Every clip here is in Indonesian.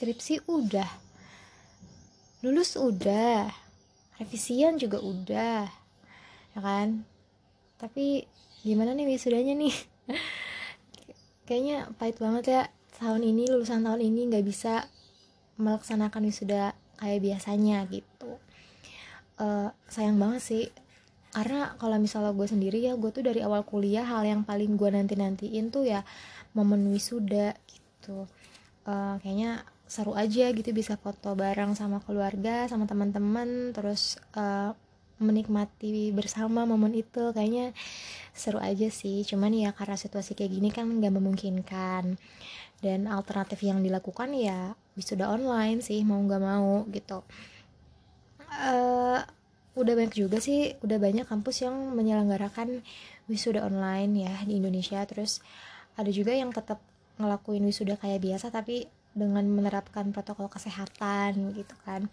skripsi udah. Lulus udah. Revisian juga udah. Ya kan? Tapi gimana nih wisudanya nih? Kayaknya pahit banget ya. Tahun ini lulusan tahun ini nggak bisa melaksanakan wisuda kayak biasanya gitu. Uh, sayang banget sih. Karena kalau misalnya gue sendiri ya gue tuh dari awal kuliah hal yang paling gue nanti nantiin tuh ya momen wisuda gitu. Uh, kayaknya seru aja gitu bisa foto bareng sama keluarga sama teman-teman terus uh, menikmati bersama momen itu. Kayaknya seru aja sih cuman ya karena situasi kayak gini kan nggak memungkinkan. Dan alternatif yang dilakukan ya wisuda online sih mau nggak mau gitu. Uh, udah banyak juga sih udah banyak kampus yang menyelenggarakan wisuda online ya di Indonesia. Terus ada juga yang tetap ngelakuin wisuda kayak biasa tapi dengan menerapkan protokol kesehatan gitu kan.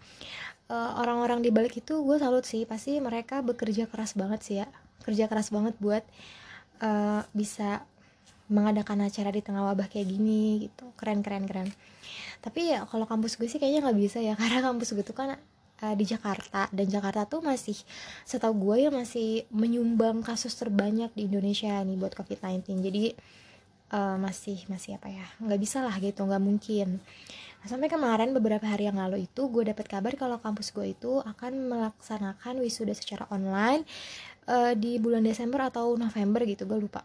Eh, orang-orang di balik itu gue salut sih pasti mereka bekerja keras banget sih ya. Kerja keras banget buat uh, bisa mengadakan acara di tengah wabah kayak gini gitu. Keren keren keren. Tapi ya kalau kampus gue sih kayaknya nggak bisa ya karena kampus gue tuh kan uh, di Jakarta. Dan Jakarta tuh masih setahu gue ya masih menyumbang kasus terbanyak di Indonesia nih buat COVID-19 jadi uh, masih masih apa ya nggak bisa lah gitu nggak mungkin. Nah, sampai kemarin beberapa hari yang lalu itu gue dapat kabar kalau kampus gue itu akan melaksanakan wisuda secara online uh, di bulan Desember atau November gitu gue lupa.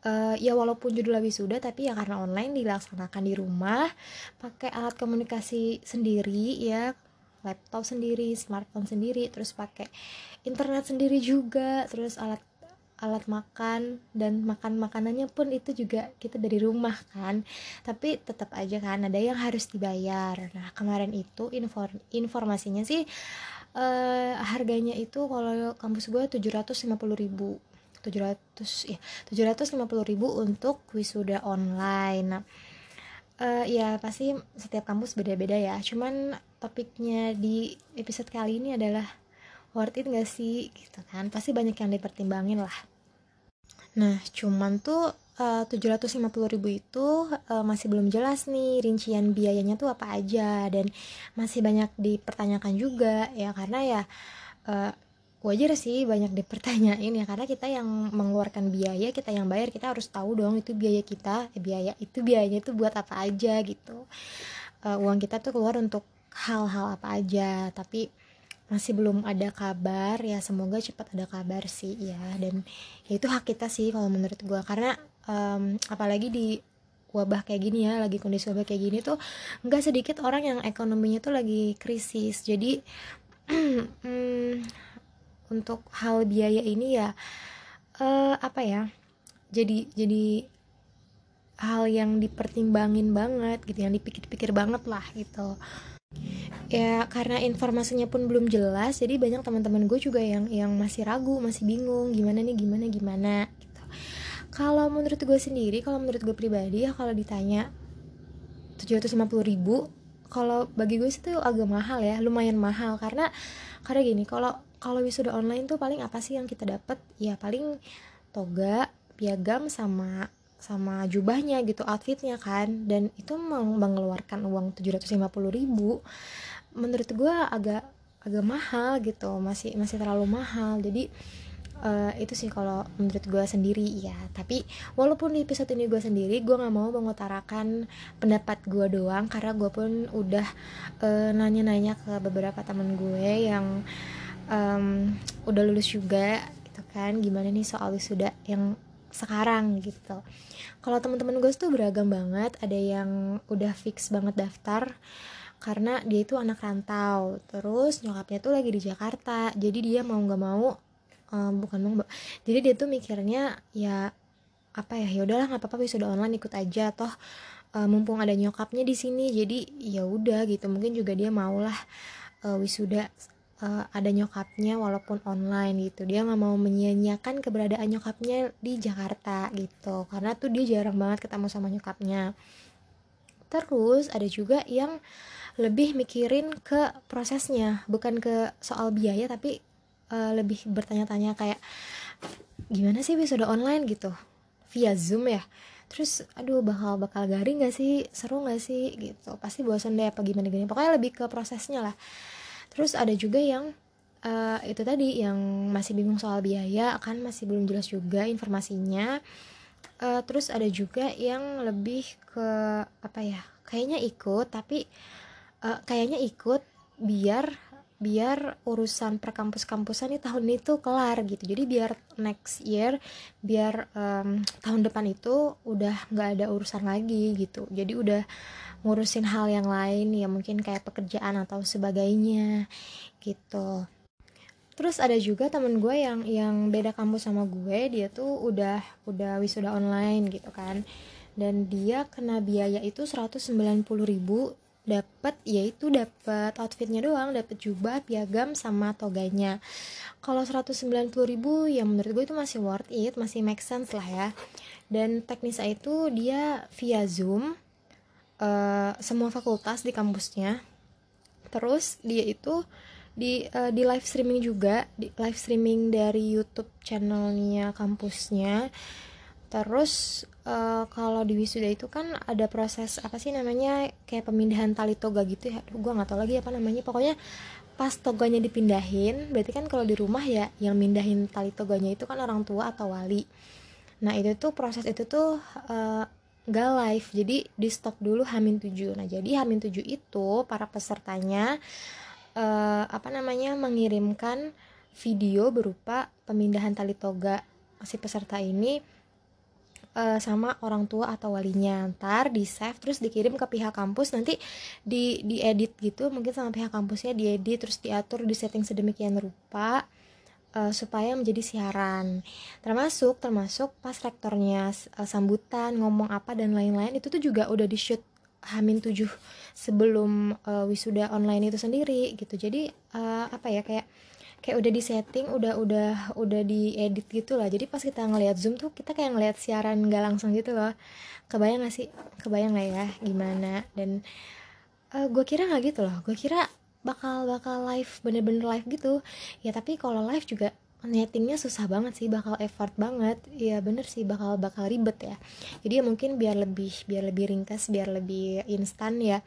Uh, ya walaupun judulnya wisuda tapi ya karena online dilaksanakan di rumah pakai alat komunikasi sendiri ya laptop sendiri smartphone sendiri terus pakai internet sendiri juga terus alat alat makan dan makan makanannya pun itu juga kita dari rumah kan. Tapi tetap aja kan ada yang harus dibayar. Nah kemarin itu info informasinya sih uh, harganya itu kalau kampus gue 750 ribu. 700 ya 750 ribu untuk wisuda online. Nah uh, ya pasti setiap kampus beda-beda ya. Cuman topiknya di episode kali ini adalah worth it gak sih? Gitu kan? Pasti banyak yang dipertimbangin lah. Nah cuman tuh eh, lima puluh ribu itu uh, masih belum jelas nih rincian biayanya tuh apa aja. Dan masih banyak dipertanyakan juga ya karena ya uh, wajar sih banyak dipertanyain ya. Karena kita yang mengeluarkan biaya kita yang bayar kita harus tahu dong itu biaya kita eh, biaya itu biayanya itu buat apa aja gitu. Uh, uang kita tuh keluar untuk hal-hal apa aja. Tapi masih belum ada kabar ya semoga cepat ada kabar sih ya. Dan ya itu hak kita sih kalau menurut gue karena um, apalagi di wabah kayak gini ya lagi kondisi wabah kayak gini tuh nggak sedikit orang yang ekonominya tuh lagi krisis. Jadi um, untuk hal biaya ini ya uh, apa ya jadi jadi hal yang dipertimbangin banget gitu yang dipikir-pikir banget lah gitu ya karena informasinya pun belum jelas jadi banyak teman-teman gue juga yang yang masih ragu masih bingung gimana nih gimana gimana gitu. Kalau menurut gue sendiri kalau menurut gue pribadi ya kalau ditanya 750 ribu kalau bagi gue sih itu agak mahal ya lumayan mahal. Karena karena gini kalau kalau wisuda online tuh paling apa sih yang kita dapat ya paling toga piagam sama sama jubahnya gitu outfitnya kan. Dan itu mengeluarkan uang 750 ribu. Menurut gue agak agak mahal gitu masih masih terlalu mahal. Jadi uh, itu sih kalau menurut gue sendiri ya tapi walaupun di episode ini gue sendiri gue nggak mau mengutarakan pendapat gue doang. Karena gue pun udah uh, nanya-nanya ke beberapa teman gue yang um, udah lulus juga gitu kan. Gimana nih soal wisuda yang sekarang gitu. Kalau teman-teman gue tuh beragam banget ada yang udah fix banget daftar karena dia itu anak rantau. Terus nyokapnya tuh lagi di Jakarta jadi dia mau nggak mau um, bukan mau jadi dia tuh mikirnya ya apa ya ya udahlah nggak apa-apa wisuda online ikut aja. Toh uh, mumpung ada nyokapnya di sini jadi ya udah gitu. Mungkin juga dia maulah uh, wisuda uh, ada nyokapnya walaupun online gitu. Dia nggak mau menyia-nyiakan keberadaan nyokapnya di Jakarta gitu. Karena tuh dia jarang banget ketemu sama nyokapnya. Terus ada juga yang lebih mikirin ke prosesnya bukan ke soal biaya tapi uh, lebih bertanya-tanya kayak gimana sih wisuda online? gitu. Via zoom ya. Terus aduh bakal bakal garing gak sih? Seru gak sih? gitu. Pasti bosan deh apa gimana gini pokoknya lebih ke prosesnya lah terus ada juga yang uh, itu tadi yang masih bingung soal biaya kan masih belum jelas juga informasinya. Uh, terus ada juga yang lebih ke apa ya kayaknya ikut tapi uh, kayaknya ikut biar biar urusan perkampus-kampusan di tahun itu kelar gitu. Jadi biar next year biar um, tahun depan itu udah nggak ada urusan lagi gitu. Jadi udah ngurusin hal yang lain ya mungkin kayak pekerjaan atau sebagainya gitu. Terus ada juga temen gue yang yang beda kampus sama gue dia tuh udah udah wisuda online gitu kan. Dan dia kena biaya itu 190 ribu dapat yaitu dapat outfitnya doang dapat jubah piagam sama toganya. Kalau 190 ribu ya menurut gue itu masih worth it masih make sense lah ya. Dan teknisnya itu dia via zoom uh, semua fakultas di kampusnya. Terus dia itu di uh, di live streaming juga di live streaming dari YouTube channelnya kampusnya. Terus uh, kalau di wisuda itu kan ada proses apa sih namanya kayak pemindahan tali toga gitu ya. Aduh, gue nggak tahu lagi apa namanya. Pokoknya pas toganya dipindahin berarti kan kalau di rumah ya yang mindahin tali toganya itu kan orang tua atau wali. Nah itu tuh proses itu tuh uh, gak live jadi di stop dulu Hamin 7 nah jadi Hamin 7 itu para pesertanya uh, apa namanya mengirimkan video berupa pemindahan tali toga si peserta ini uh, sama orang tua atau walinya. Ntar di save terus dikirim ke pihak kampus. Nanti di diedit gitu mungkin sama pihak kampusnya diedit terus diatur di setting sedemikian rupa uh, supaya menjadi siaran. Termasuk termasuk pas rektornya uh, sambutan ngomong apa dan lain-lain itu tuh juga udah di shoot Hamin tujuh sebelum uh, wisuda online itu sendiri gitu. Jadi uh, apa ya kayak kayak udah di setting udah udah udah diedit gitu lah. Jadi pas kita ngelihat zoom tuh kita kayak ngelihat siaran nggak langsung gitu loh. Kebayang gak sih? Kebayang lah ya gimana. Dan uh, gue kira nggak gitu loh. Gue kira bakal bakal live bener-bener live gitu. Ya tapi kalau live juga nettingnya susah banget sih bakal effort banget. Ya bener sih bakal bakal ribet ya. Jadi ya mungkin biar lebih biar lebih ringkas biar lebih instan ya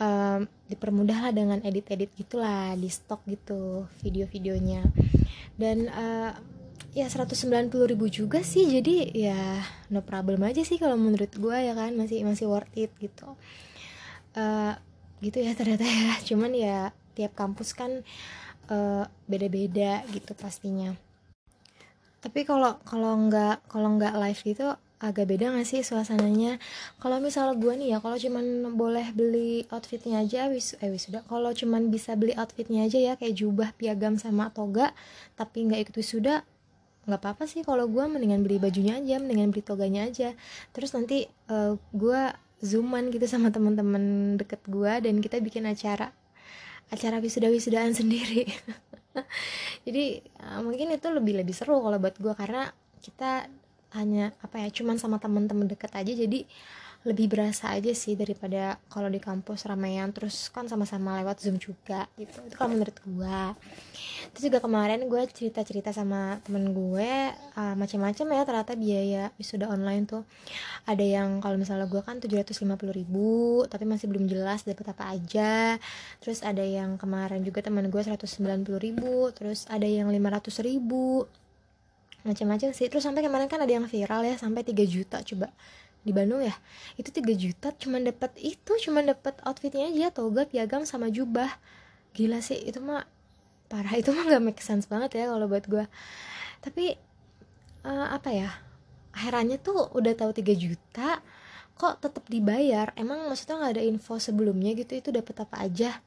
um, dipermudah lah dengan edit-edit gitulah di stok gitu video-videonya. Dan uh, ya 190 ribu juga sih jadi ya no problem aja sih kalau menurut gue ya kan masih masih worth it gitu. Uh, gitu ya ternyata ya. Cuman ya tiap kampus kan beda beda-beda gitu pastinya. Tapi kalau kalau nggak kalau nggak live gitu agak beda gak sih suasananya? Kalau misalnya gue nih ya kalau cuman boleh beli outfitnya aja wis eh wis sudah kalau cuman bisa beli outfitnya aja ya kayak jubah piagam sama toga tapi nggak ikut wisuda nggak apa-apa sih. Kalau gue mendingan beli bajunya aja mendingan beli toganya aja. Terus nanti uh, gue zooman gitu sama teman-teman deket gue dan kita bikin acara. Acara wisuda wisudaan sendiri. Jadi uh, mungkin itu lebih lebih seru kalau buat gue karena kita hanya apa ya cuman sama teman-teman deket aja. Jadi lebih berasa aja sih daripada kalau di kampus ramean terus kan sama-sama lewat zoom juga gitu. Itu kalau menurut gue terus juga kemarin gue cerita-cerita sama temen gue uh, macam-macam ya ternyata biaya wisuda online tuh. Ada yang kalau misalnya gue kan 750 ribu tapi masih belum jelas dapat apa aja. Terus ada yang kemarin juga temen gue 190 ribu terus ada yang 500 ribu. Macam-macam sih. Terus sampai kemarin kan ada yang viral ya sampai 3 juta coba di Bandung ya itu 3 juta cuma dapat itu cuma dapat outfitnya aja toga piagam sama jubah. Gila sih itu mah parah. Itu mah gak make sense banget ya kalau buat gue tapi uh, apa ya herannya tuh udah tahu 3 juta kok tetap dibayar? Emang maksudnya nggak ada info sebelumnya gitu itu dapat apa aja?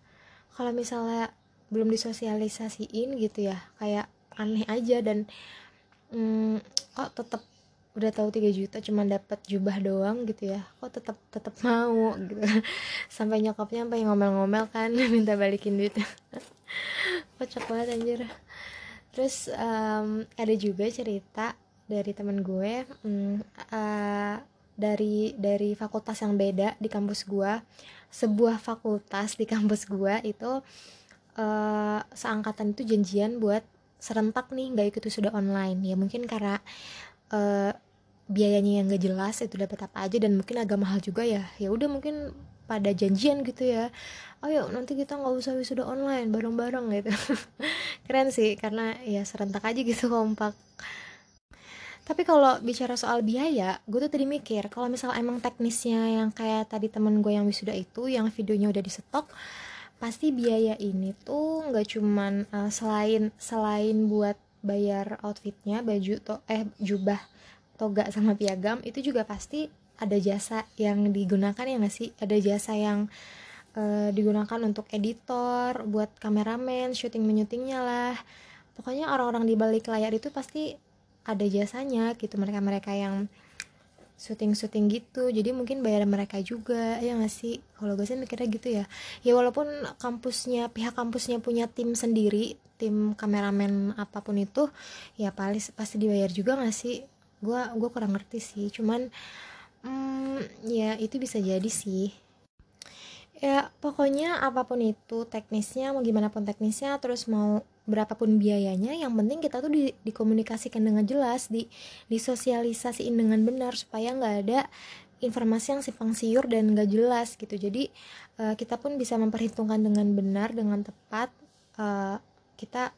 Kalau misalnya belum disosialisasiin gitu ya kayak aneh aja dan hmm, kok tetap udah tahu 3 juta cuma dapat jubah doang gitu ya. Kok tetap tetap mau gitu. Sampai nyokapnya sampai ngomel-ngomel kan minta balikin duit. Kocak banget anjir. Terus um, ada juga cerita dari temen gue um, uh, dari dari fakultas yang beda di kampus gue sebuah fakultas di kampus gue itu uh, seangkatan itu janjian buat serentak nih nggak ikut sudah online. Ya mungkin karena uh, biayanya yang gak jelas itu dapat apa aja dan mungkin agak mahal juga ya. Ya udah mungkin pada janjian gitu ya. Ayo nanti kita nggak usah wisuda online bareng-bareng gitu. Keren sih karena ya serentak aja gitu kompak. Tapi kalau bicara soal biaya gue tuh tadi mikir kalau misal emang teknisnya yang kayak tadi temen gue yang wisuda itu yang videonya udah di stok pasti biaya ini tuh nggak cuman uh, selain selain buat bayar outfitnya baju to eh jubah toga sama piagam itu juga pasti ada jasa yang digunakan ya nggak sih? Ada jasa yang uh, digunakan untuk editor buat kameramen syuting menyutingnya lah. Pokoknya orang-orang di balik layar itu pasti ada jasanya gitu. Mereka-mereka yang syuting-syuting gitu. Jadi mungkin bayar mereka juga ya nggak sih? Kalau gue sih mikirnya gitu ya. Ya walaupun kampusnya pihak kampusnya punya tim sendiri tim kameramen apa pun itu ya paling pasti dibayar juga nggak sih gue gue kurang ngerti sih cuman hmm, ya itu bisa jadi sih. Ya pokoknya apa pun itu teknisnya mau gimana pun teknisnya terus mau berapapun biayanya yang penting kita tuh di, dikomunikasikan dengan jelas di disosialisasiin dengan benar supaya nggak ada informasi yang simpang siur dan nggak jelas gitu. Jadi uh, kita pun bisa memperhitungkan dengan benar dengan tepat uh, kita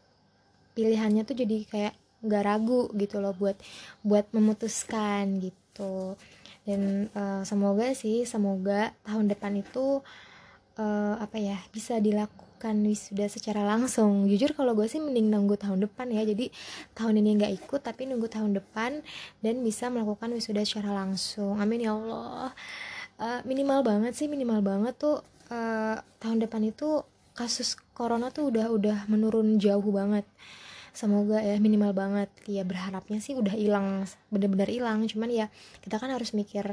pilihannya tuh jadi kayak nggak ragu gitu loh buat buat memutuskan gitu. Dan uh, semoga sih semoga tahun depan itu uh, apa ya bisa dilakukan wisuda secara langsung. Jujur kalau gue sih mending nunggu tahun depan ya. Jadi tahun ini nggak ikut tapi nunggu tahun depan dan bisa melakukan wisuda secara langsung. Amin ya allah. Uh, minimal banget sih minimal banget tuh uh, tahun depan itu kasus corona tuh udah udah menurun jauh banget semoga ya minimal banget. Ya berharapnya sih udah hilang bener-bener hilang. Cuman ya kita kan harus mikir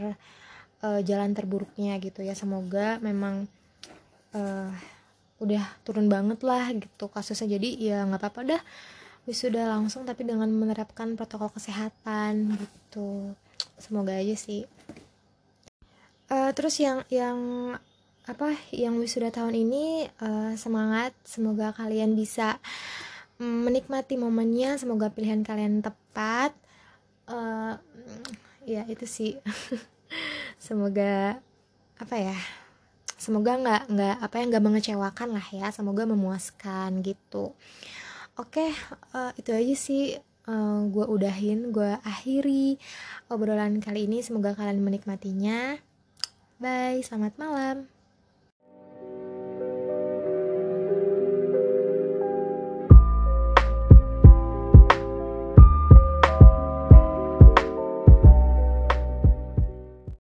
uh, jalan terburuknya gitu ya. Semoga memang uh, udah turun banget lah gitu kasusnya. Jadi ya nggak apa-apa dah wisuda langsung tapi dengan menerapkan protokol kesehatan gitu. Semoga aja sih. Uh, terus yang yang apa yang wisuda tahun ini uh, semangat. Semoga kalian bisa menikmati momennya semoga pilihan kalian tepat. Uh, ya itu sih. Semoga apa ya semoga nggak nggak apa yang nggak mengecewakan lah ya semoga memuaskan gitu. Oke uh, itu aja sih uh, eh, gue udahin gue akhiri obrolan kali ini. Semoga kalian menikmatinya. Bye selamat malam